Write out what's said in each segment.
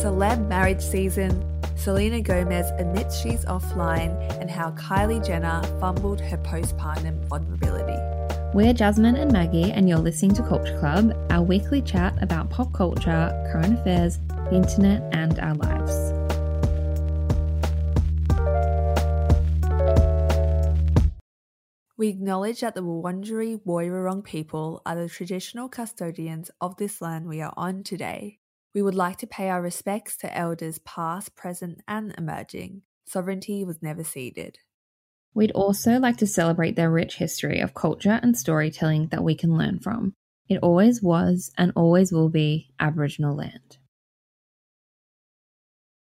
Celeb marriage season. Selena Gomez admits she's offline and how Kylie Jenner fumbled her postpartum vulnerability. We're Jasmine and Maggie, and you're listening to Culture Club, our weekly chat about pop culture, current affairs, the internet, and our lives. We acknowledge that the Wurundjeri Woiwurrung people are the traditional custodians of this land we are on today. We would like to pay our respects to elders past, present, and emerging. Sovereignty was never ceded. We'd also like to celebrate their rich history of culture and storytelling that we can learn from. It always was and always will be Aboriginal land.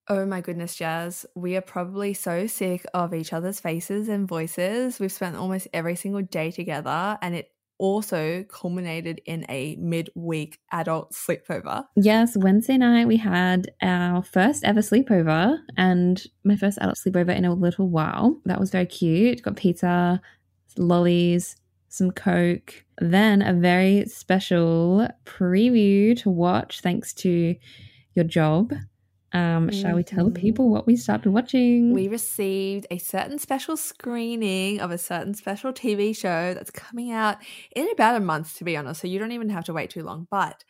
Oh my goodness, Jas. We are probably so sick of each other's faces and voices. We've spent almost every single day together, and it also culminated in a midweek adult sleepover. Yes, Wednesday night we had our first ever sleepover and my first adult sleepover in a little while. That was very cute. Got pizza, lollies, some Coke. Then a very special preview to watch thanks to your job um, mm-hmm. Shall we tell Mm-hmm. people what we started watching? We received a certain special screening of a certain special TV show that's coming out in about a month, to be honest. So you don't even have to wait too long. But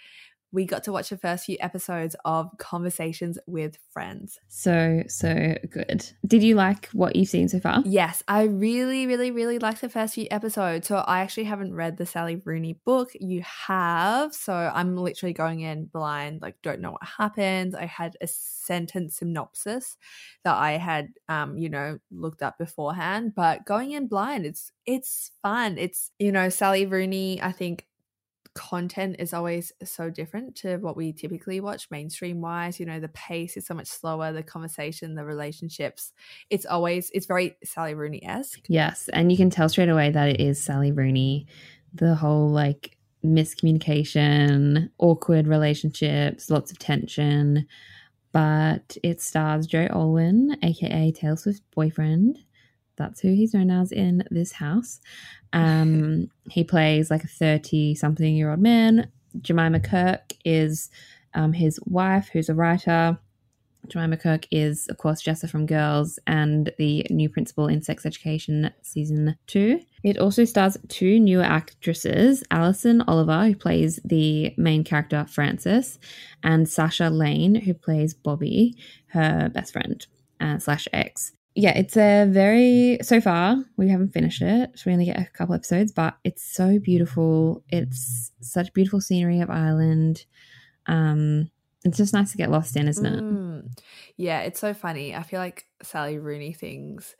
we got to watch the first few episodes of Conversations with Friends. So, so good. Did you like what you've seen so far? Yes, I really, really, really liked the first few episodes. So, I actually haven't read the Sally Rooney book. You have. So, I'm literally going in blind, like, don't know what happens. I had a sentence synopsis that I had, um, you know, looked up beforehand. But going in blind, it's it's fun. It's you know, Sally Rooney. I think content is always so different to what we typically watch mainstream wise you know the pace is so much slower the conversation the relationships it's always it's very sally rooney-esque. Yes and you can tell straight away that it is sally rooney. The whole like miscommunication awkward relationships lots of tension but it stars joe alwyn aka taylor swift's boyfriend that's who he's known as in this house. Um, he plays like a 30 something year old man. Jemima Kirk is um, his wife, who's a writer. Jemima Kirk is, of course, Jessa from Girls and the new principal in Sex Education season two. It also stars two newer actresses Alison Oliver, who plays the main character Frances, and Sasha Lane, who plays Bobby, her best friend uh, slash ex yeah, it's a very so far we haven't finished it. So we only get a couple episodes, but it's so beautiful. It's such beautiful scenery of Ireland. Um, it's just nice to get lost in, isn't it? Mm. Yeah, it's so funny. I feel like Sally Rooney things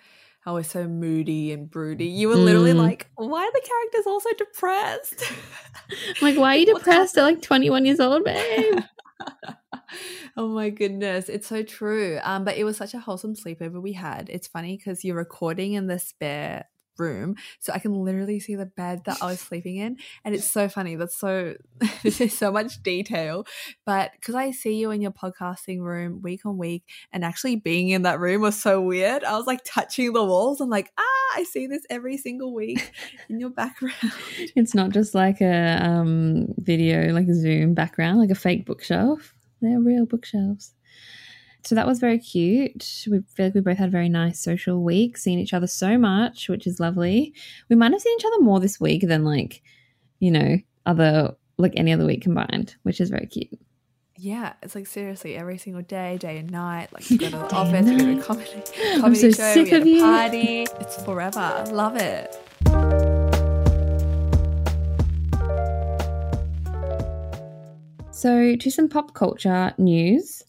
are always so moody and broody. You were literally mm. like, why are the characters all so depressed? like, why are you depressed at like 21 years old, babe? oh my goodness, it's so true. Um, but it was such a wholesome sleepover we had. It's funny because you're recording in the spare room, so I can literally see the bed that I was sleeping in, and it's so funny. That's so this is so much detail, but because I see you in your podcasting room week on week, and actually being in that room was so weird. I was like touching the walls. I'm like, ah, I see this every single week in your background. It's not just like a um, video, like a Zoom background, like a fake bookshelf. They're real bookshelves. So that was very cute. We feel like we both had a very nice social week, seeing each other so much, which is lovely. We might have seen each other more this week than like, you know, other like any other week combined, which is very cute. Yeah, it's like seriously every single day, day and night. Like we go to the office, we go to a comedy, comedy I'm so show, sick we of you. party. It's forever. Love it. So, to some pop culture news.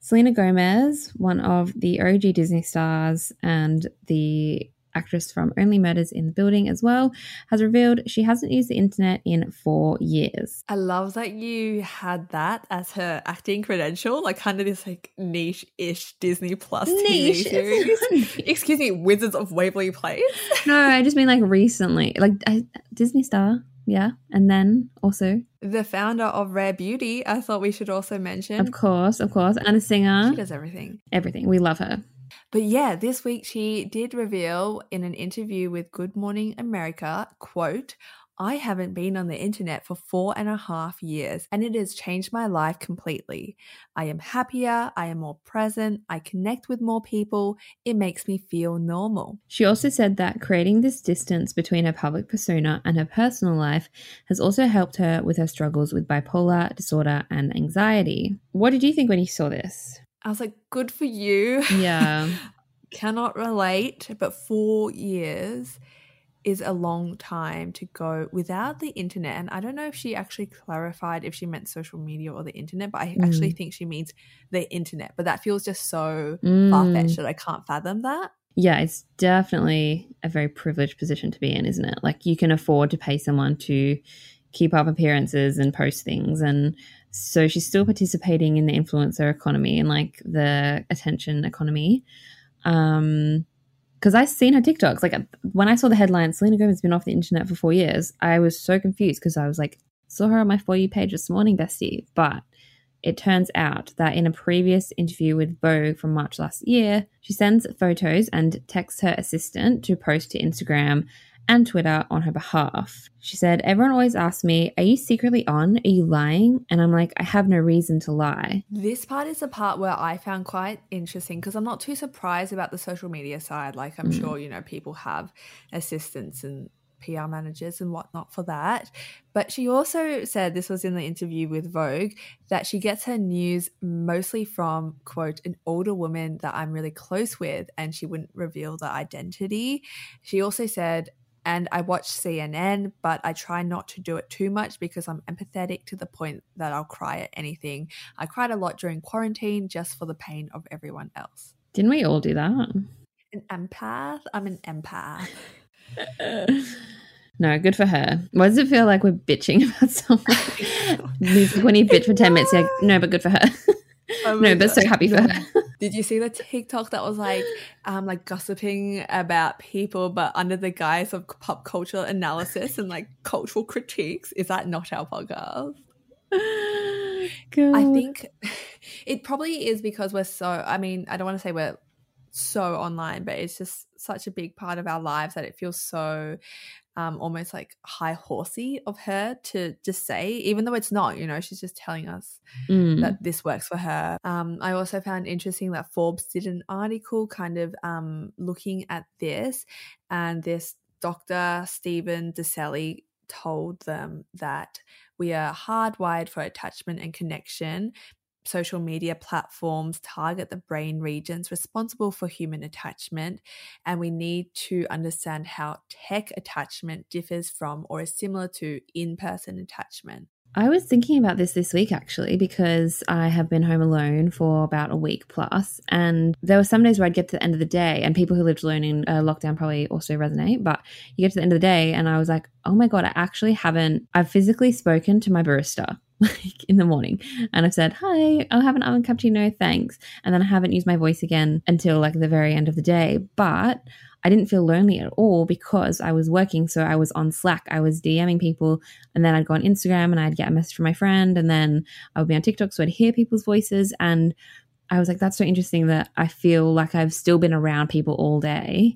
Selena Gomez, one of the OG Disney stars and the actress from Only Murders in the Building as well, has revealed she hasn't used the internet in four years. I love that you had that as her acting credential, like kind of this like niche-ish Disney Plus niche. TV series. Excuse me, Wizards of Waverly Place. no, I just mean like recently, like I, Disney star. Yeah. And then also the founder of Rare Beauty, I thought we should also mention. Of course, of course. And a singer. She does everything. Everything. We love her. But yeah, this week she did reveal in an interview with Good Morning America, quote, I haven't been on the internet for four and a half years, and it has changed my life completely. I am happier, I am more present, I connect with more people, it makes me feel normal. She also said that creating this distance between her public persona and her personal life has also helped her with her struggles with bipolar disorder and anxiety. What did you think when you saw this? I was like, good for you. Yeah. Cannot relate, but four years is a long time to go without the internet. And I don't know if she actually clarified if she meant social media or the internet, but I mm. actually think she means the internet. But that feels just so mm. far fetched that I can't fathom that. Yeah, it's definitely a very privileged position to be in, isn't it? Like you can afford to pay someone to keep up appearances and post things. And so she's still participating in the influencer economy and like the attention economy. Um, because I've seen her TikToks. Like when I saw the headline, Selena Gomez has been off the internet for four years, I was so confused because I was like, saw her on my For You page this morning, bestie. But it turns out that in a previous interview with Vogue from March last year, she sends photos and texts her assistant to post to Instagram and Twitter on her behalf. She said, Everyone always asks me, Are you secretly on? Are you lying? And I'm like, I have no reason to lie. This part is the part where I found quite interesting because I'm not too surprised about the social media side. Like, I'm mm. sure, you know, people have assistants and PR managers and whatnot for that. But she also said, this was in the interview with Vogue, that she gets her news mostly from, quote, an older woman that I'm really close with, and she wouldn't reveal the identity. She also said, and I watch CNN, but I try not to do it too much because I'm empathetic to the point that I'll cry at anything. I cried a lot during quarantine just for the pain of everyone else. Didn't we all do that? An empath? I'm an empath. no, good for her. Why does it feel like we're bitching about someone? when you bitch for 10 minutes, you're like, no, but good for her. Oh no, but so happy for her. Did you see the TikTok that was like, um, like gossiping about people, but under the guise of pop culture analysis and like cultural critiques? Is that not our podcast? God. I think it probably is because we're so. I mean, I don't want to say we're so online, but it's just such a big part of our lives that it feels so um, almost like high horsey of her to just say, even though it's not, you know, she's just telling us mm. that this works for her. Um, I also found interesting that Forbes did an article kind of um, looking at this, and this Dr. Stephen DeSelli told them that we are hardwired for attachment and connection social media platforms target the brain regions responsible for human attachment, and we need to understand how tech attachment differs from or is similar to in person attachment. I was thinking about this this week actually because I have been home alone for about a week plus, and there were some days where I'd get to the end of the day, and people who lived alone in uh, lockdown probably also resonate. But you get to the end of the day, and I was like, oh my god, I actually haven't. I've physically spoken to my barista like in the morning and I've said, Hi, I'll have an almond cappuccino, thanks. And then I haven't used my voice again until like the very end of the day. But I didn't feel lonely at all because I was working. So I was on Slack, I was DMing people, and then I'd go on Instagram and I'd get a message from my friend, and then I would be on TikTok. So I'd hear people's voices. And I was like, that's so interesting that I feel like I've still been around people all day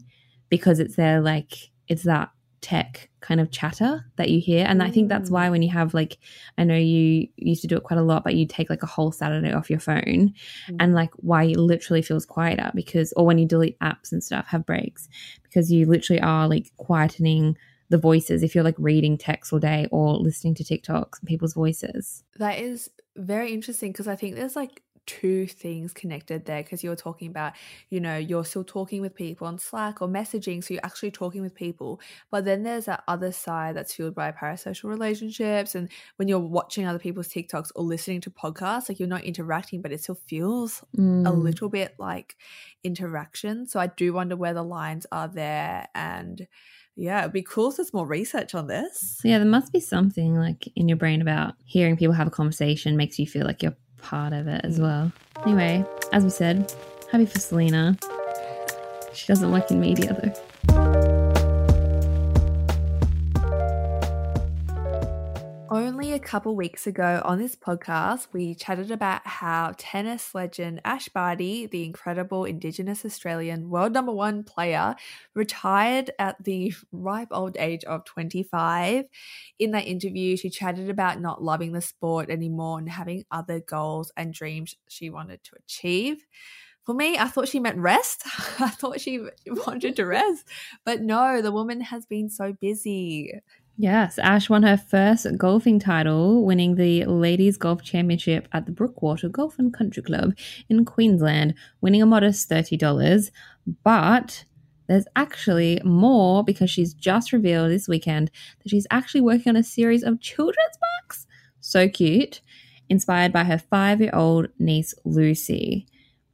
because it's there, like, it's that tech kind of chatter that you hear and i think that's why mm. when you have like i know you used to do it quite a lot but you take like a whole saturday off your phone mm. and like why it literally feels quieter because or when you delete apps and stuff have breaks because you literally are like quietening the voices if you're like reading text all day or listening to tiktoks and people's voices that is very interesting because i think there's like two things connected there because you're talking about, you know, you're still talking with people on Slack or messaging. So you're actually talking with people. But then there's that other side that's fueled by parasocial relationships. And when you're watching other people's TikToks or listening to podcasts, like you're not interacting, but it still feels mm. a little bit like interaction. So I do wonder where the lines are there. And yeah, it'd be cool if there's more research on this. Yeah, there must be something like in your brain about hearing people have a conversation makes you feel like you're part of it as mm. well. Anyway, as we said, happy for Selena. She doesn't work in media though. A couple weeks ago on this podcast, we chatted about how tennis legend Ash Barty, the incredible Indigenous Australian world number one player, retired at the ripe old age of 25. In that interview, she chatted about not loving the sport anymore and having other goals and dreams she wanted to achieve. For me, I thought she meant rest. I thought she wanted to rest. But no, the woman has been so busy. Yes, Ash won her first golfing title, winning the Ladies Golf Championship at the Brookwater Golf and Country Club in Queensland, winning a modest $30. But there's actually more because she's just revealed this weekend that she's actually working on a series of children's books. So cute. Inspired by her five year old niece, Lucy.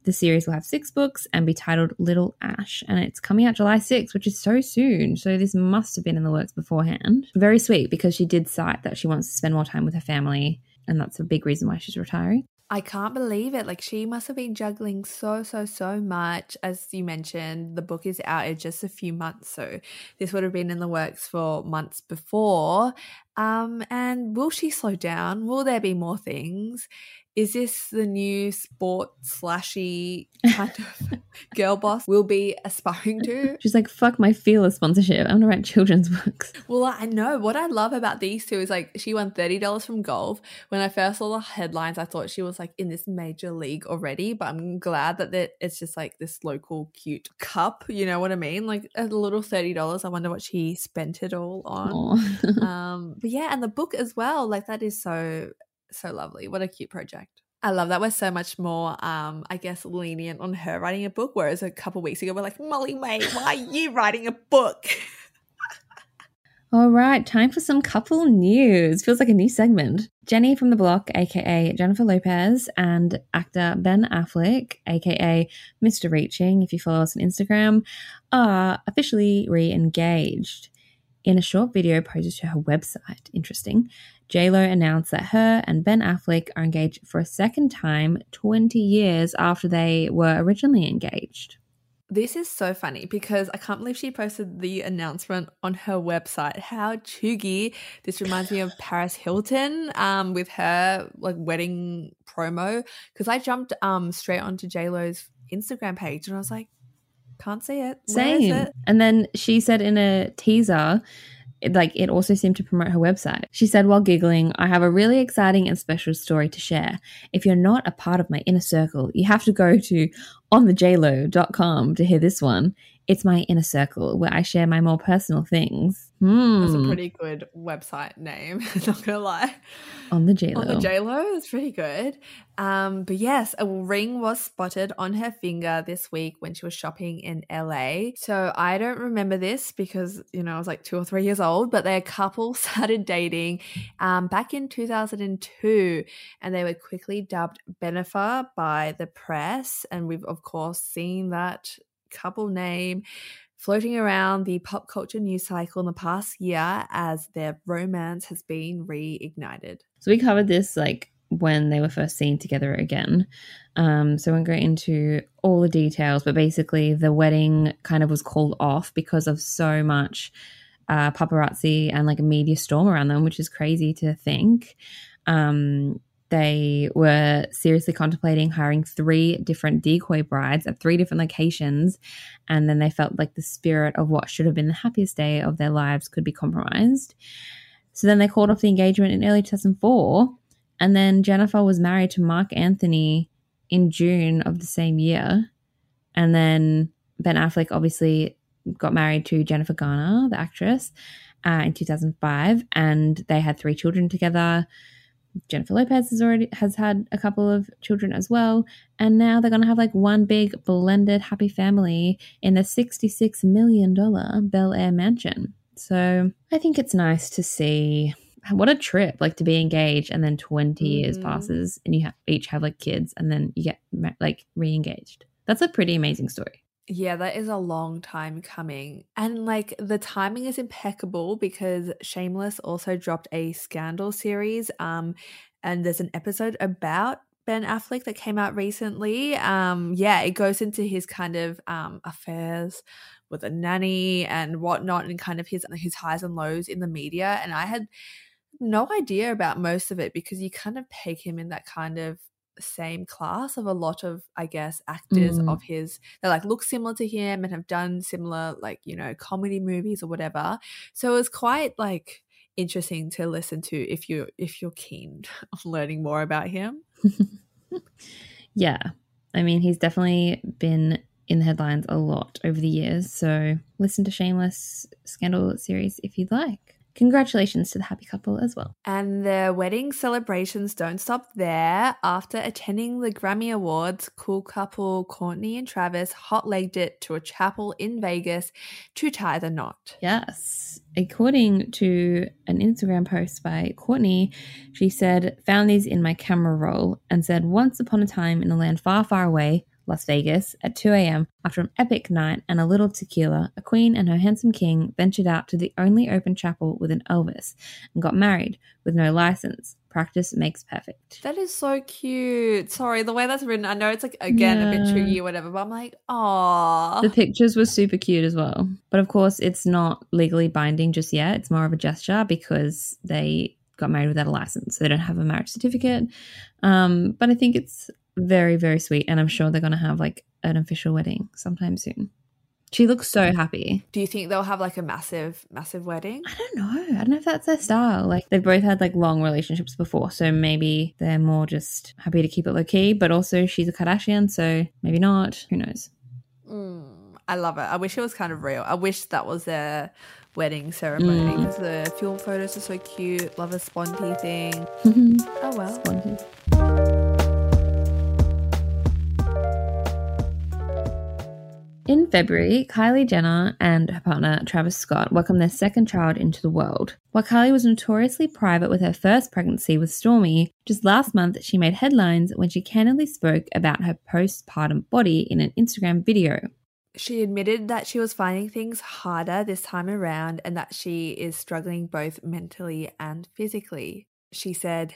The series will have six books and be titled Little Ash, and it's coming out July 6th, which is so soon. So this must have been in the works beforehand. Very sweet because she did cite that she wants to spend more time with her family, and that's a big reason why she's retiring. I can't believe it. Like she must have been juggling so, so, so much. As you mentioned, the book is out in just a few months. So this would have been in the works for months before. Um, and will she slow down? Will there be more things? Is this the new sport slashy kind of girl boss we'll be aspiring to? She's like, fuck my fearless sponsorship. I'm gonna write children's books. Well, I know. What I love about these two is like she won $30 from golf. When I first saw the headlines, I thought she was like in this major league already, but I'm glad that it's just like this local cute cup. You know what I mean? Like a little $30. I wonder what she spent it all on. um, but yeah, and the book as well. Like that is so so lovely. What a cute project. I love that we're so much more, um, I guess, lenient on her writing a book. Whereas a couple weeks ago, we're like, Molly-Mae, why are you writing a book? All right, time for some couple news. Feels like a new segment. Jenny from the block, aka Jennifer Lopez, and actor Ben Affleck, aka Mr. Reaching, if you follow us on Instagram, are officially re engaged. In a short video posted to her website, interesting, JLo announced that her and Ben Affleck are engaged for a second time 20 years after they were originally engaged. This is so funny because I can't believe she posted the announcement on her website. How chuggy. This reminds me of Paris Hilton um, with her like wedding promo. Because I jumped um, straight onto JLo's Instagram page and I was like, can't see it. Where Same. It? And then she said in a teaser like it also seemed to promote her website. She said while giggling, I have a really exciting and special story to share. If you're not a part of my inner circle, you have to go to onthejlo.com to hear this one. It's my inner circle where I share my more personal things. Hmm. That's a pretty good website name, not gonna lie. On the JLo. On the JLo, it's pretty good. Um, but yes, a ring was spotted on her finger this week when she was shopping in LA. So I don't remember this because, you know, I was like two or three years old, but their couple started dating um, back in 2002 and they were quickly dubbed Bennifer by the press. And we've, of course, seen that couple name floating around the pop culture news cycle in the past year as their romance has been reignited. So we covered this like when they were first seen together again. Um, so I won't go into all the details, but basically the wedding kind of was called off because of so much uh, paparazzi and like a media storm around them, which is crazy to think. Um, they were seriously contemplating hiring three different decoy brides at three different locations. And then they felt like the spirit of what should have been the happiest day of their lives could be compromised. So then they called off the engagement in early 2004. And then Jennifer was married to Marc Anthony in June of the same year. And then Ben Affleck obviously got married to Jennifer Garner, the actress, uh, in 2005. And they had three children together. Jennifer Lopez has already has had a couple of children as well, and now they're gonna have like one big blended happy family in the sixty-six million dollar Bel Air mansion. So I think it's nice to see what a trip like to be engaged and then 20 mm. years passes and you ha- each have like kids and then you get like re-engaged that's a pretty amazing story yeah, that is a long time coming. And like the timing is impeccable because Shameless also dropped a scandal series. Um, and there's an episode about Ben Affleck that came out recently. Um, yeah, it goes into his kind of um affairs with a nanny and whatnot and kind of his his highs and lows in the media. And I had no idea about most of it because you kind of peg him in that kind of same class of a lot of i guess actors Mm. of his that like look similar to him and have done similar like you know comedy movies or whatever so it was quite like interesting to listen to if you if you're keen on learning more about him Yeah. I mean, he's definitely been in the headlines a lot over the years. So listen to Shameless Scandal series if you'd like. Congratulations to the happy couple as well. And their wedding celebrations don't stop there. After attending the Grammy Awards, cool couple Kourtney and Travis hot legged it to a chapel in Vegas to tie the knot. Yes. According to an Instagram post by Kourtney, she said, Found these in my camera roll and said, Once upon a time in a land far, far away, Las Vegas, at 2 a.m., after an epic night and a little tequila, a queen and her handsome king ventured out to the only open chapel with an Elvis and got married with no license. Practice makes perfect. That is so cute. Sorry, the way that's written, I know it's like again a bit Yeah. tricky or whatever, but I'm like, oh, The pictures were super cute as well. But of course, it's not legally binding just yet. It's more of a gesture because they got married without a license. So they don't have a marriage certificate. Um, but I think it's very, very sweet. And I'm sure they're going to have like an official wedding sometime soon. She looks so happy. Do you think they'll have like a massive, massive wedding? I don't know. I don't know if that's their style. Like they've both had like long relationships before, so maybe they're more just happy to keep it low key. But also, she's a Kardashian, so maybe not. Who knows? Mm, I love it. I wish it was kind of real. I wish that was their wedding ceremony Mm. the film photos are so cute. Love a sponty thing. Oh well. Spongy. In February, Kylie Jenner and her partner Travis Scott welcomed their second child into the world. While Kylie was notoriously private with her first pregnancy with Stormi, just last month she made headlines when she candidly spoke about her postpartum body in an Instagram video. She admitted that she was finding things harder this time around and that she is struggling both mentally and physically. She said,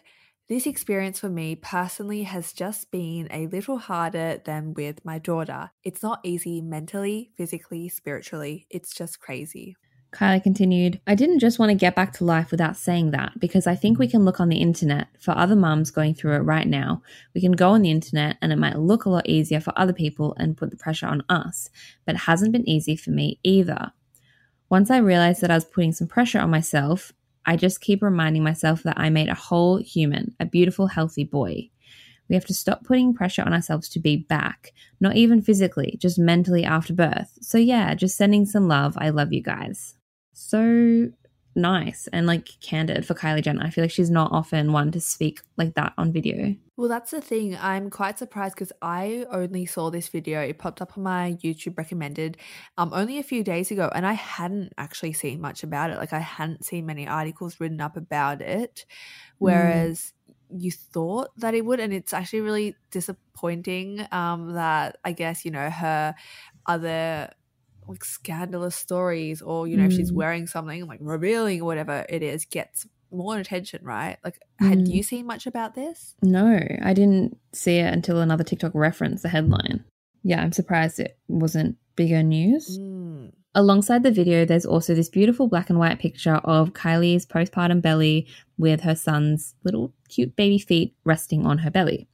This experience for me personally has just been a little harder than with my daughter. It's not easy mentally, physically, spiritually. It's just crazy. Kylie continued, I didn't just want to get back to life without saying that because I think we can look on the internet for other mums going through it right now. We can go on the internet and it might look a lot easier for other people and put the pressure on us, but it hasn't been easy for me either. Once I realized that I was putting some pressure on myself, I just keep reminding myself that I made a whole human, a beautiful, healthy boy. We have to stop putting pressure on ourselves to be back, not even physically, just mentally after birth. So, yeah, just sending some love. I love you guys. So nice and like candid for Kylie Jenner. I feel like she's not often one to speak like that on video. Well, that's the thing. I'm quite surprised because I only saw this video. It popped up on my YouTube recommended um, only a few days ago, and I hadn't actually seen much about it. Like, I hadn't seen many articles written up about it. Whereas you thought that it would, and it's actually really disappointing um, that I guess, you know, her other like scandalous stories or you know if she's Mm. wearing something like revealing whatever it is gets more attention right like had Mm. you seen much about this No, I didn't see it until another TikTok referenced the headline. Yeah, I'm surprised it wasn't bigger news. Mm. Alongside the video, there's also this beautiful black and white picture of Kylie's postpartum belly with her son's little cute baby feet resting on her belly.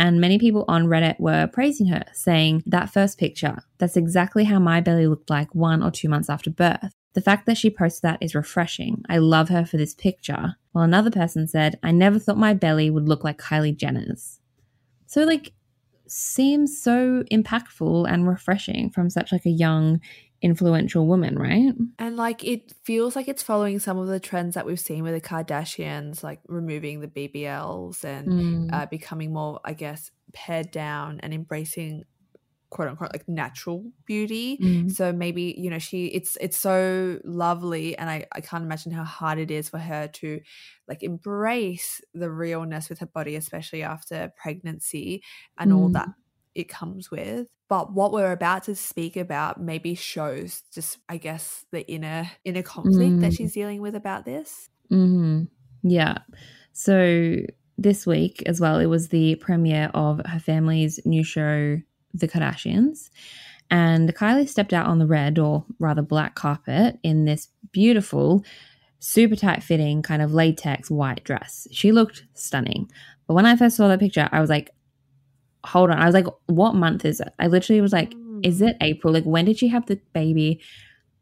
And many people on Reddit were praising her, saying, That first picture, that's exactly how my belly looked like one or two months after birth. The fact that she posted that is refreshing. I love her for this picture. While another person said, I never thought my belly would look like Kylie Jenner's. So, like, seems so impactful and refreshing from such like a young influential woman, right? and like it feels like it's following some of the trends that we've seen with the kardashians like removing the bbls and Mm. uh, becoming more i guess pared down and embracing quote unquote like natural beauty Mm. so maybe you know she it's it's so lovely and I, I can't imagine how hard it is for her to like embrace the realness with her body especially after pregnancy and all Mm. that it comes with but what we're about to speak about maybe shows just i guess the inner inner conflict that Mm. she's dealing with about this hmm Yeah. So this week as well, it was the premiere of her family's new show, The Kardashians. And Kylie stepped out on the red or rather black carpet in this beautiful super tight fitting, kind of latex white dress. She looked stunning. But when I first saw that picture, I was like, hold on. I was like, what month is it? I literally was like, hmm. is it April? Like, when did she have the baby?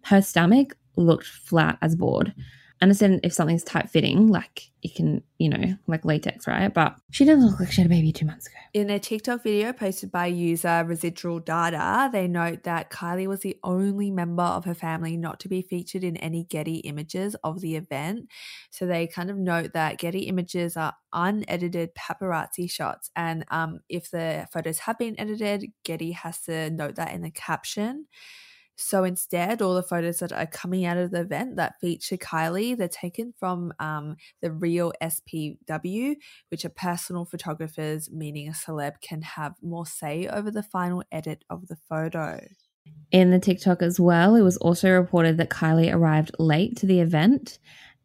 Her stomach looked flat as board understand if something's tight fitting, like you can, you know, like latex, right? But she didn't look like she had a baby two months ago. In a TikTok video posted by user Residual Data, they note that Kylie was the only member of her family not to be featured in any Getty images of the event. So they kind of note that Getty images are unedited paparazzi shots. And um, if the photos have been edited, Getty has to note that in the caption. So instead, all the photos that are coming out of the event that feature Kylie, they're taken from um, the real SPW, which are personal photographers, meaning a celeb can have more say over the final edit of the photo. In the TikTok as well, it was also reported that Kylie arrived late to the event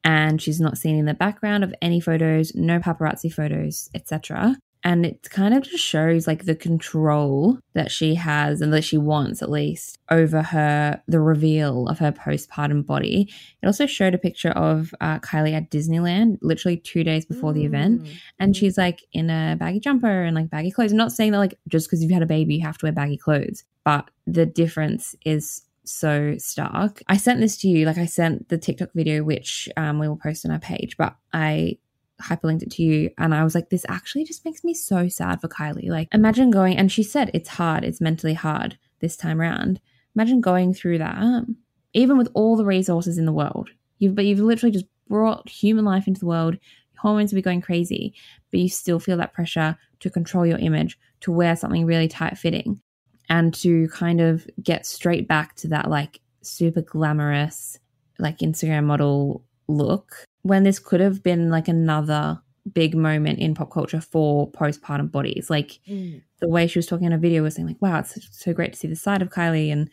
and she's not seen in the background of any photos, no paparazzi photos, etc. And it kind of just shows like the control that she has and that she wants at least over her, the reveal of her postpartum body. It also showed a picture of uh, Kylie at Disneyland literally two days before mm. the event. And mm. she's like in a baggy jumper and like baggy clothes. I'm not saying that like just because you've had a baby, you have to wear baggy clothes, but the difference is so stark. I sent this to you, like I sent the TikTok video, which um, we will post on our page, but I hyperlinked it to you and I was like, this actually just makes me so sad for Kylie. Like, imagine going, and she said it's hard, it's mentally hard this time around. Imagine going through that, even with all the resources in the world. You've, but you've literally just brought human life into the world. Hormones will be going crazy, but you still feel that pressure to control your image, to wear something really tight fitting, and to kind of get straight back to that like super glamorous, like Instagram model look when this could have been like another big moment in pop culture for postpartum bodies. Like mm. the way she was talking in a video was saying, like, wow, it's so great to see the side of Kylie. And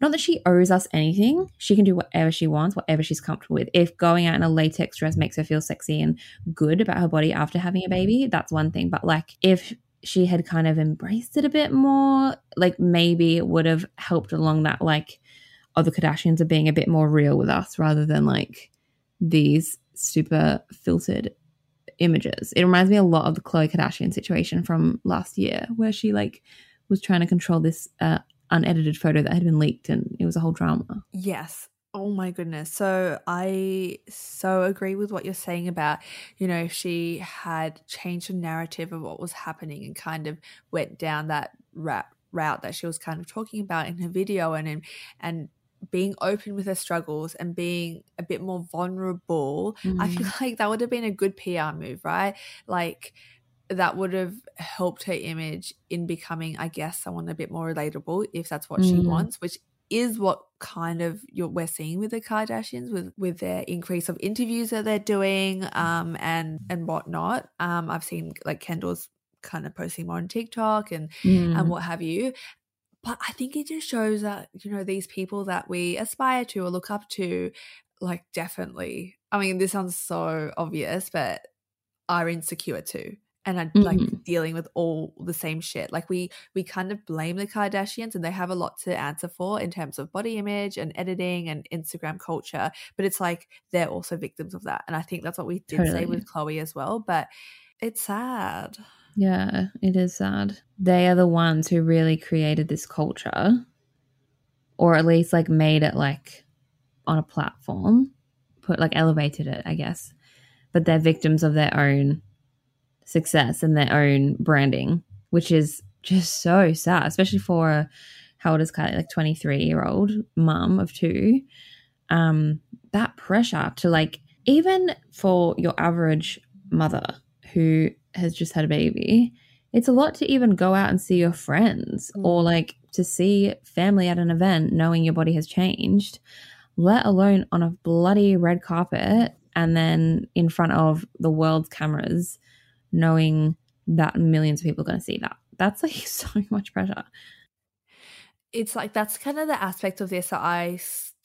not that she owes us anything. She can do whatever she wants, whatever she's comfortable with. If going out in a latex dress makes her feel sexy and good about her body after having a baby, that's one thing. But like if she had kind of embraced it a bit more, like maybe it would have helped along that like oh the Kardashians are being a bit more real with us rather than like these super filtered images. It reminds me a lot of the Khloe Kardashian situation from last year, where she like was trying to control this uh, unedited photo that had been leaked, and it was a whole drama. Yes. Oh my goodness. So I so agree with what you're saying about, you know, if she had changed the narrative of what was happening and kind of went down that route route that she was kind of talking about in her video and and, and being open with her struggles and being a bit more vulnerable, mm. I feel mm. like that would have been a good PR move, right? Like that would have helped her image in becoming, I guess, someone a bit more relatable if that's what mm. she wants, which is what kind of you're, we're seeing with the Kardashians with with their increase of interviews that they're doing um and and whatnot. Um I've seen like Kendall's kind of posting more on TikTok and mm. and what have you but I think it just shows that, you know, these people that we aspire to or look up to, like, definitely, I mean, this sounds so obvious, but are insecure too and are mm-hmm. like dealing with all the same shit. Like we we kind of blame the Kardashians and they have a lot to answer for in terms of body image and editing and Instagram culture, but it's like they're also victims of that. And I think that's what we did totally. say with Khloe as well, but it's sad. Yeah, it is sad. They are the ones who really created this culture, or at least like made it like on a platform, put like elevated it, I guess. But they're victims of their own success and their own branding, which is just so sad, especially for a, how old is Kylie, like 23 year old mum of two. Um, that pressure to like, even for your average mother who has just had a baby, it's a lot to even go out and see your friends mm. or like to see family at an event knowing your body has changed, let alone on a bloody red carpet and then in front of the world's cameras knowing that millions of people are going to see that. That's like so much pressure. It's like that's kind of the aspect of this that I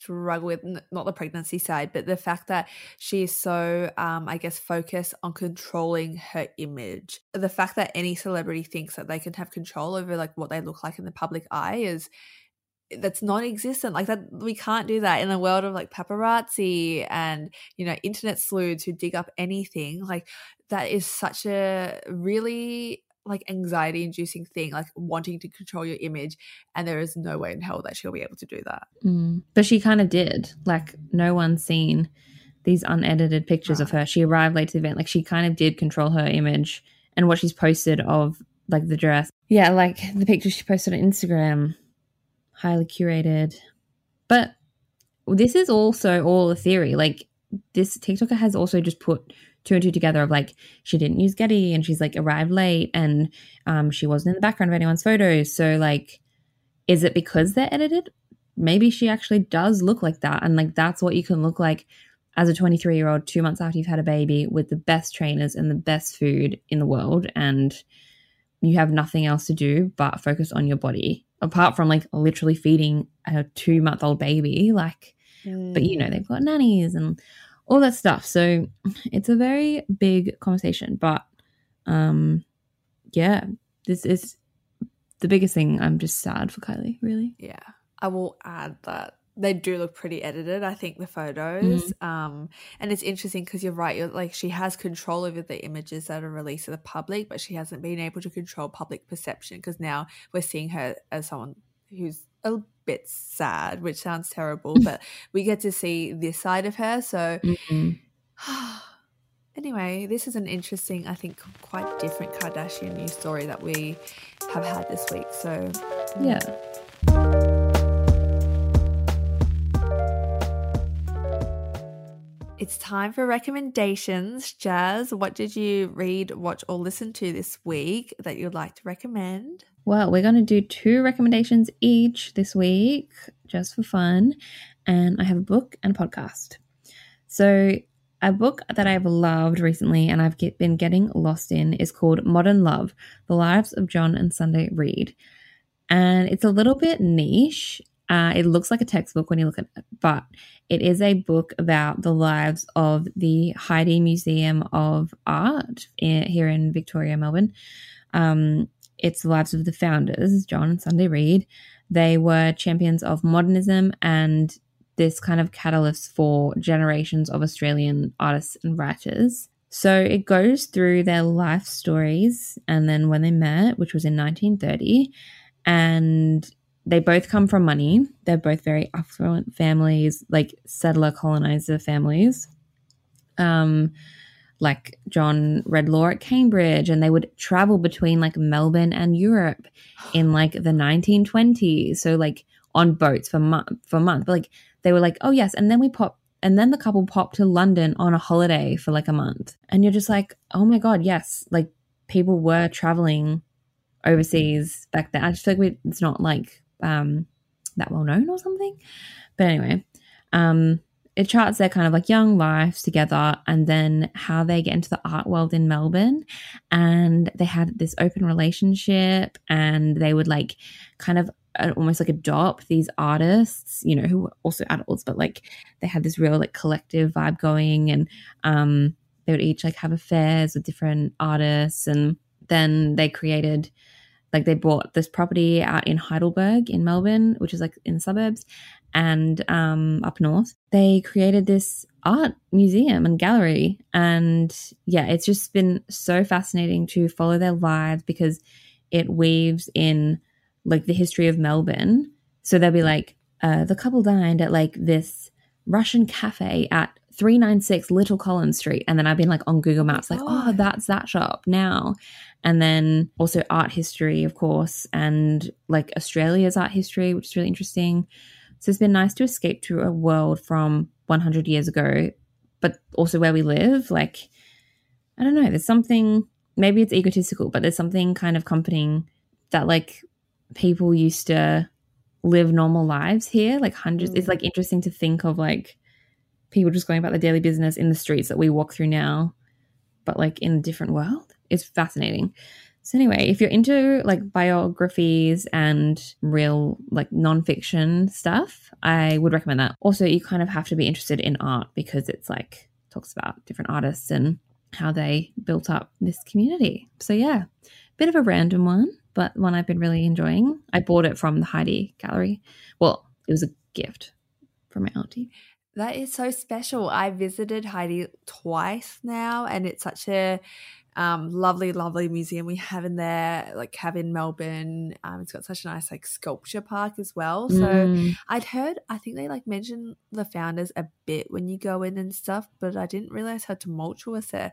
struggle with not the pregnancy side but the fact that she's so um i guess focused on controlling her image. The fact that any celebrity thinks that they can have control over like what they look like in the public eye is that's non-existent. Like that we can't do that in a world of like paparazzi and you know internet sleuths who dig up anything. Like that is such a really like anxiety inducing thing like wanting to control your image and there is no way in hell that she'll be able to do that mm. but she kind of did like no one's seen these unedited pictures right. of her she arrived late to the event like she kind of did control her image and what she's posted of like the dress yeah like the pictures she posted on instagram highly curated. But this is also all a theory. Like this TikToker has also just put two and two together of like she didn't use Getty and she's like arrived late and um she wasn't in the background of anyone's photos. So like is it because they're edited? Maybe she actually does look like that and like that's what you can look like as a 23 year old 2 months after you've had a baby with the best trainers and the best food in the world and you have nothing else to do but focus on your body apart from like literally feeding a two month old baby like mm. but you know they've got nannies and all that stuff. So it's a very big conversation but um yeah this is the biggest thing. I'm just sad for kylie really. Yeah. I will add that they do look pretty edited i think the photos. Mm-hmm. um and it's interesting because you're right you're like she has control over the images that are released to the public but she hasn't been able to control public perception because now we're seeing her as someone who's a bit sad which sounds terrible but we get to see this side of her so mm-hmm. anyway this is an interesting i think quite different kardashian news story that we have had this week so yeah It's time for recommendations. Jas, what did you read, watch, or listen to this week that you'd like to recommend? Well, we're going to do two recommendations each this week just for fun. And I have a book and a podcast. So, a book that I've loved recently and I've get, been getting lost in is called Modern Love The Lives of John and Sunday Reed. And it's a little bit niche. Uh, it looks like a textbook when you look at it, but it is a book about the lives of the Heide Museum of Art here in Victoria, Melbourne. Um, it's the lives of the founders, John and Sunday Reed. They were champions of modernism and this kind of catalyst for generations of Australian artists and writers. So it goes through their life stories and then when they met, which was in 1930, and they both come from money. They're both very affluent families, like settler colonizer families. Um, like John read law at Cambridge, and they would travel between like Melbourne and Europe in like the 1920s. So like on boats for month for month. But like they were like, oh yes, and then we pop, and then the couple popped to London on a holiday for like a month, and you're just like, oh my god, yes, like people were traveling overseas back then. I just feel like we, it's not like um, that well known or something. But anyway, um, it charts their kind of like young lives together and then how they get into the art world in Melbourne. And they had this open relationship and they would like kind of uh, almost like adopt these artists, you know, who were also adults, but like they had this real like collective vibe going and um, they would each like have affairs with different artists and then they created like they bought this property out in Heidelberg in Melbourne, which is like in the suburbs, and um, up north. They created this art museum and gallery. And yeah, it's just been so fascinating to follow their lives because it weaves in like the history of Melbourne. So they'll be like, uh, the couple dined at like this Russian cafe at 396 Little Collins Street. And then I've been like on Google Maps, like, oh, that's that shop now. And then also art history, of course, and like Australia's art history, which is really interesting. So it's been nice to escape to a world from 100 years ago, but also where we live. Like, I don't know, there's something, maybe it's egotistical, but there's something kind of comforting that like people used to live normal lives here, like hundreds. Mm. It's like interesting to think of like, people just going about their daily business in the streets that we walk through now, but like in a different world. It's fascinating. So anyway, if you're into like biographies and real like nonfiction stuff, I would recommend that. Also, you kind of have to be interested in art because it's like talks about different artists and how they built up this community. So yeah, bit of a random one, but one I've been really enjoying. I bought it from the Heide Gallery. Well, it was a gift from my auntie. That is so special. I visited Heide twice now, and it's such a um, lovely, lovely museum we have in there, like have in Melbourne. Um, it's got such a nice like sculpture park as well. So Mm. I'd heard, I think they like mention the founders a bit when you go in and stuff, but I didn't realize how tumultuous their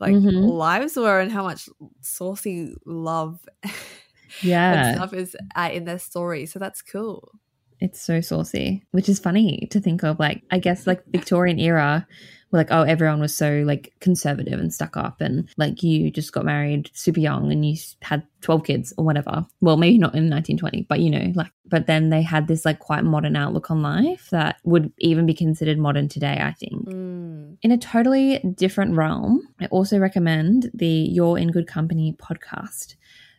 like Mhm. lives were and how much saucy love and Yeah, stuff is uh, in their story. So that's cool. It's so saucy, which is funny to think of. Like, I guess like Victorian era, where like, oh, everyone was so like conservative and stuck up, and like you just got married super young and you had 12 kids or whatever. Well, maybe not in 1920, but you know, like, but then they had this like quite modern outlook on life that would even be considered modern today, I think. Mm. In a totally different realm, I also recommend the You're in Good Company podcast.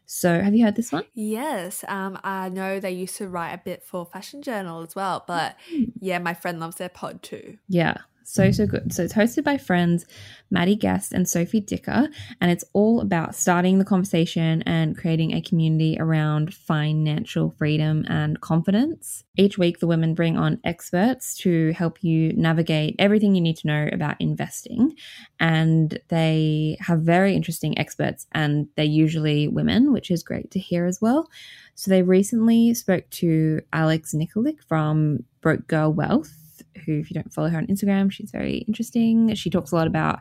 So, have you heard this one? Yes, um, I know they used to write a bit for Fashion Journal as well, but yeah, my friend loves their pod too. Yeah, so, so good. So, it's hosted by friends Maddie Guest and Sophie Dicker, and it's all about starting the conversation and creating a community around financial freedom and confidence. Each week, the women bring on experts to help you navigate everything you need to know about investing. And they have very interesting experts, and they're usually women, which is great to hear as well. So, they recently spoke to Alex Nikolic from Broke Girl Wealth who, if you don't follow her on Instagram, she's very interesting. She talks a lot about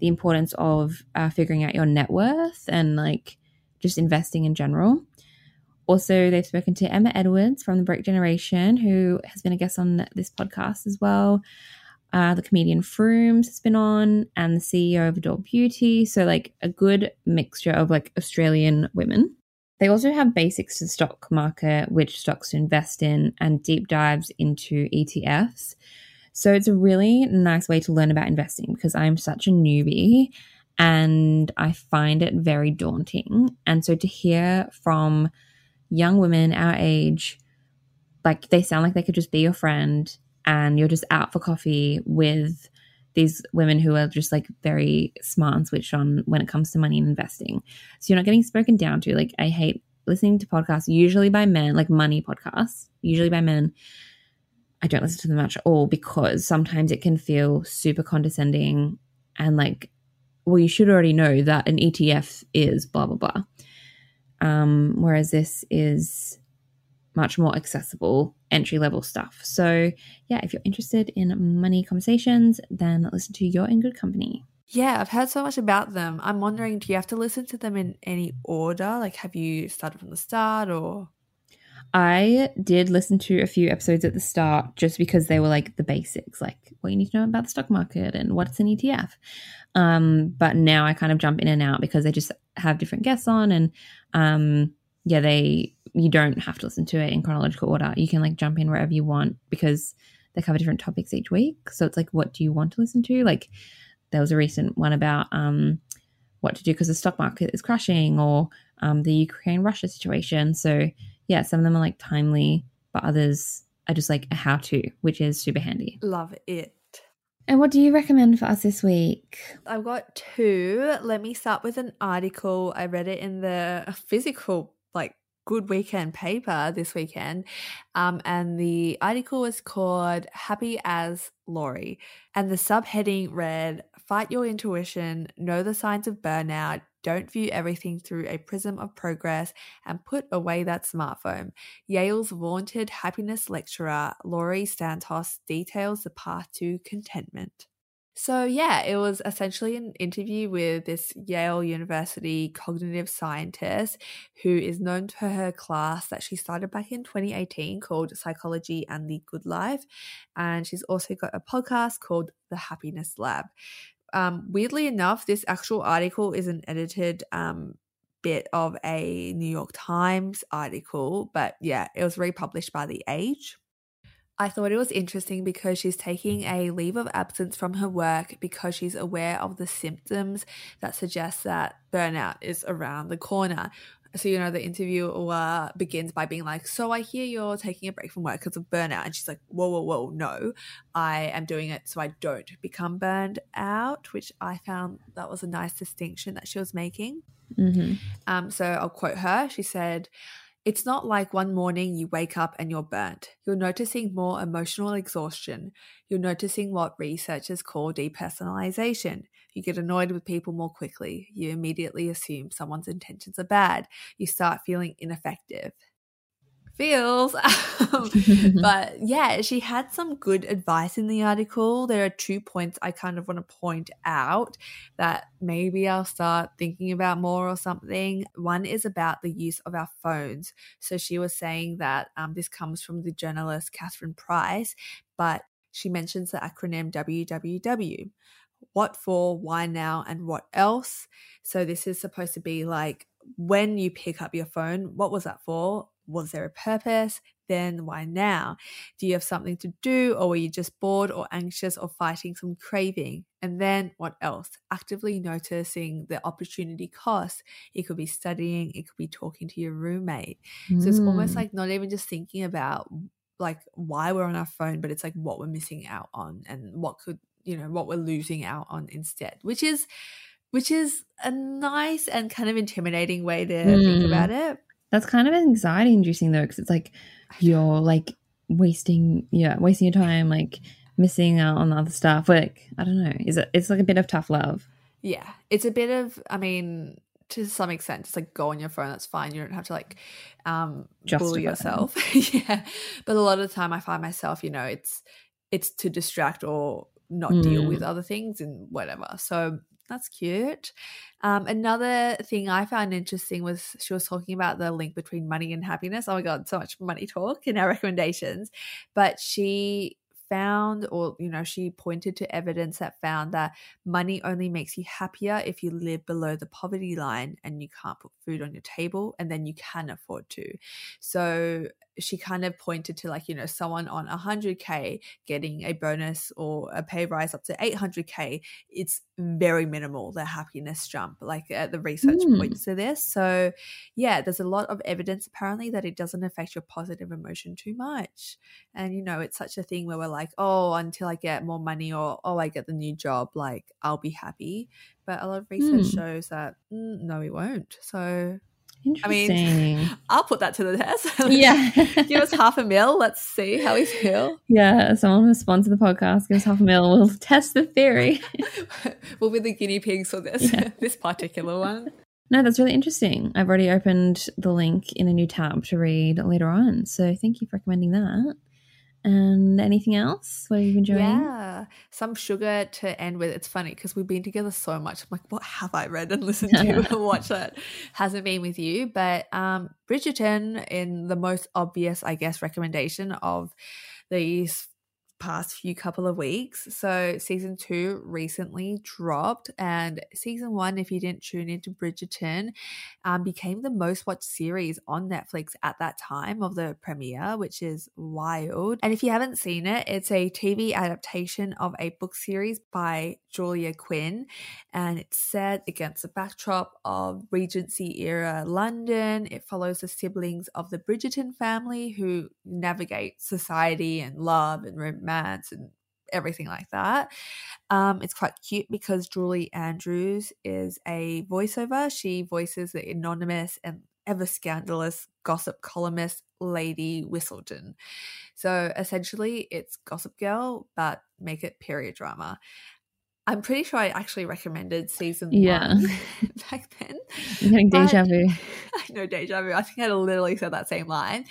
the importance of uh, figuring out your net worth and like just investing in general. Also, they've spoken to Emma Edwards from the Broke Generation, who has been a guest on this podcast as well. Uh, the comedian Frooms has been on, and the CEO of Adore Beauty. So, like a good mixture of like Australian women. They also have basics to stock market, which stocks to invest in, and deep dives into ETFs. So it's a really nice way to learn about investing because I'm such a newbie and I find it very daunting. And so to hear from young women our age, like they sound like they could just be your friend and you're just out for coffee with these women who are just like very smart and switched on when it comes to money and investing. So you're not getting spoken down to. Like I hate listening to podcasts, usually by men, like money podcasts, usually by men. I don't listen to them much at all because sometimes it can feel super condescending and like, well, you should already know that an ETF is blah blah blah. Um, whereas this is much more accessible entry level stuff. So yeah, if you're interested in money conversations, then listen to You're in Good Company. Yeah, I've heard so much about them. I'm wondering, do you have to listen to them in any order? Like, have you started from the start or? I did listen to a few episodes at the start just because they were like the basics, like what you need to know about the stock market and what's an ETF. Um, but now I kind of jump in and out because they just have different guests on, and um, yeah, they you don't have to listen to it in chronological order. You can like jump in wherever you want because they cover different topics each week. So it's like, what do you want to listen to? Like there was a recent one about um, what to do because the stock market is crashing or um, the Ukraine Russia situation. So yeah, some of them are like timely, but others are just like a how to, which is super handy. Love it. And what do you recommend for us this week? I've got two. Let me start with an article. I read it in the physical, like, good weekend paper this weekend. Um, and the article was called Happy as Laurie. And the subheading read Fight your intuition, know the signs of burnout, don't view everything through a prism of progress, and put away that smartphone. Yale's vaunted happiness lecturer, Laurie Santos, details the path to contentment. So, yeah, it was essentially an interview with this Yale University cognitive scientist who is known for her class that she started back in 2018 called Psychology and the Good Life. And she's also got a podcast called The Happiness Lab. Um, weirdly enough, this actual article is an edited um, bit of a New York Times article, but yeah, it was republished by The Age. I thought it was interesting because she's taking a leave of absence from her work because she's aware of the symptoms that suggest that burnout is around the corner. So, you know, the interviewer begins by being like, So I hear you're taking a break from work because of burnout. And she's like, Whoa, whoa, whoa, no, I am doing it so I don't become burned out, which I found that was a nice distinction that she was making. Mm-hmm. Um, so I'll quote her. She said, It's not like one morning you wake up and you're burnt. You're noticing more emotional exhaustion. You're noticing what researchers call depersonalization. You get annoyed with people more quickly. You immediately assume someone's intentions are bad. You start feeling ineffective. Feels. Um, but yeah, she had some good advice in the article. There are two points I kind of want to point out that maybe I'll start thinking about more or something. One is about the use of our phones. So she was saying that um, this comes from the journalist Catherine Price, but she mentions the acronym WWW what for, why now, and what else. So this is supposed to be like when you pick up your phone, what was that for? Was there a purpose? Then why now? Do you have something to do, or were you just bored or anxious or fighting some craving? And then what else? Actively noticing the opportunity cost. It could be studying, it could be talking to your roommate. Mm. So it's almost like not even just thinking about like why we're on our phone, but it's like what we're missing out on and what could you know what we're losing out on instead which is which is a nice and kind of intimidating way to mm. think about it that's kind of anxiety inducing though because it's like you're like wasting yeah wasting your time like missing out on other stuff like i don't know. Is it it's like a bit of tough love. Yeah. It's a bit of i mean to some extent just like go on your phone that's fine. You don't have to like um Justify bully yourself. Yeah. But a lot of the time i find myself you know it's it's to distract or not mm. deal with other things and whatever. So that's cute. Um, another thing I found interesting was she was talking about the link between money and happiness. Oh my God, so much money talk in our recommendations. But she found, or, you know, she pointed to evidence that found that money only makes you happier if you live below the poverty line and you can't put food on your table and then you can afford to. So she kind of pointed to like you know someone on 100k getting a bonus or a pay rise up to 800k it's very minimal the happiness jump like uh, the research mm. points to this so yeah there's a lot of evidence apparently that it doesn't affect your positive emotion too much and you know it's such a thing where we're like oh until i get more money or oh i get the new job like i'll be happy but a lot of research mm. shows that mm, no it won't so. I mean, I'll put that to the test. yeah. give us half a mil. Let's see how we feel. Yeah. Someone who sponsored the podcast, give us half a mil. We'll test the theory. we'll be the guinea pigs for this, yeah. this particular one. No, that's really interesting. I've already opened the link in a new tab to read later on. So thank you for recommending that. And anything else? What have you been doing? Yeah, some sugar to end with. It's funny because we've been together so much. I'm like, what have I read and listened to and watched that hasn't been with you? But um, Bridgerton, in the most obvious, I guess, recommendation of these past few couple of weeks. So season two recently dropped, and season one, if you didn't tune into Bridgerton, um, became the most watched series on Netflix at that time of the premiere, which is wild. And if you haven't seen it, it's a TV adaptation of a book series by Julia Quinn, and it's set against the backdrop of Regency era London. It follows the siblings of the Bridgerton family who navigate society and love and romance and everything like that. Um, it's quite cute because Julie Andrews is a voiceover. She voices the anonymous and ever scandalous gossip columnist Lady Whistledown. So essentially, it's Gossip Girl, but make it period drama. I'm pretty sure I actually recommended season yeah. one back then. I'm getting deja vu. I know deja vu. I think I literally said that same line.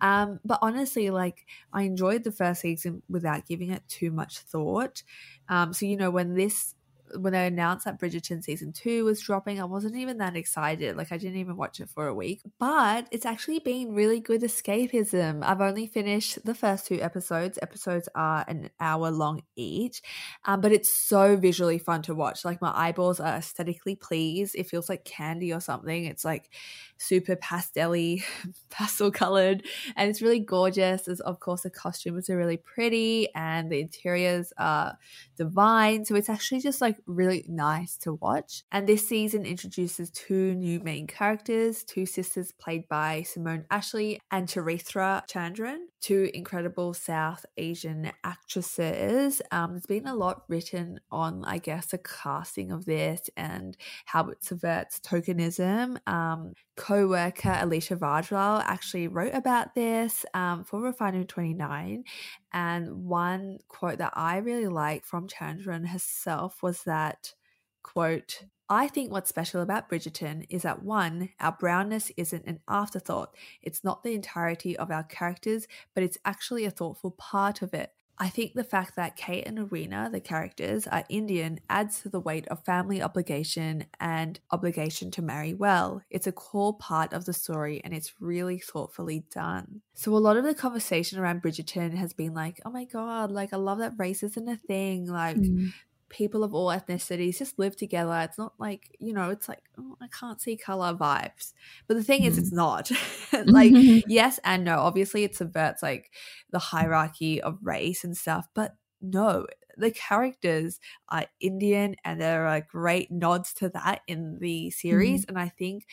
Um, but honestly, like I enjoyed the first season without giving it too much thought. Um, so you know when this when they announced that Bridgerton season two was dropping, I wasn't even that excited. Like I didn't even watch it for a week. But it's actually been really good escapism. I've only finished the first two episodes. Episodes are an hour long each, um, but it's so visually fun to watch. Like my eyeballs are aesthetically pleased. It feels like candy or something. It's like super pastelly, pastel colored, and it's really gorgeous. As of course the costumes are really pretty and the interiors are divine. So it's actually just like really nice to watch. And this season introduces two new main characters, two sisters played by Simone Ashley and Charithra Chandran, two incredible South Asian actresses. Um, there's been a lot written on, I guess, the casting of this and how it subverts tokenism. Um, co-worker Alicia Vrajlal actually wrote about this um, for Refinery 29 and one quote that I really like from Chandran herself was that quote I think what's special about Bridgerton is that one, our brownness isn't an afterthought. It's not the entirety of our characters, but it's actually a thoughtful part of it. I think the fact that Kate and Edwina, the characters, are Indian adds to the weight of family obligation and obligation to marry well. It's a core part of the story and it's really thoughtfully done. So, a lot of the conversation around Bridgerton has been like, oh my God, like, I love that race isn't a thing. Like, mm people of all ethnicities just live together. It's not like, you know, it's like, oh, I can't see color vibes. But the thing mm. is, it's not. like, yes and no. Obviously, it subverts like the hierarchy of race and stuff, but no, the characters are Indian and there are great nods to that in the series. Mm. And I think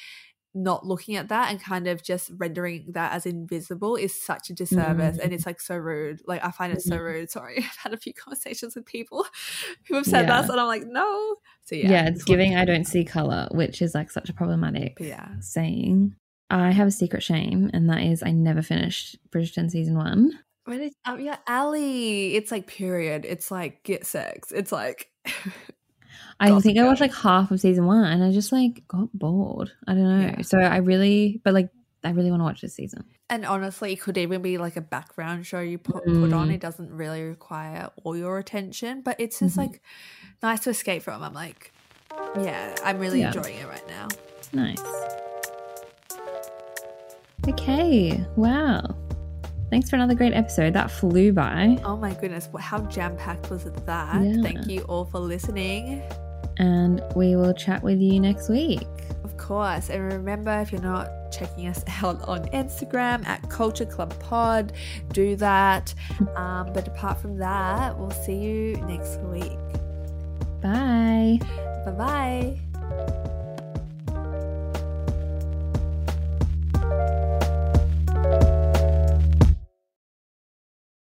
not looking at that and kind of just rendering that as invisible is such a disservice mm-hmm. and it's like so rude like i find it so mm-hmm. rude sorry i've had a few conversations with people who have said yeah. that and i'm like no so yeah yeah it's giving i don't see color which is like such a problematic yeah saying i have a secret shame and that is i never finished bridgerton season one But it's, yeah, Ali. It's like period. It's like get sex. It's like I think I watched like half of season one and I just like got bored. I don't know. Yeah. So I really, but like, I really want to watch this season. And honestly, it could even be like a background show you put, mm. put on. Mm. It doesn't really require all your attention, but it's just mm-hmm. like nice to escape from. I'm like, yeah, I'm really yeah. enjoying it right now. Nice. Okay. Wow. Thanks for another great episode. That flew by. Oh my goodness. How jam packed was that? Yeah. Thank you all for listening and we will chat with you next week. Of course. And remember, if you're not checking us out on Instagram at Culture Club Pod, do that. Um, but apart from that, we'll see you next week. Bye. Bye bye.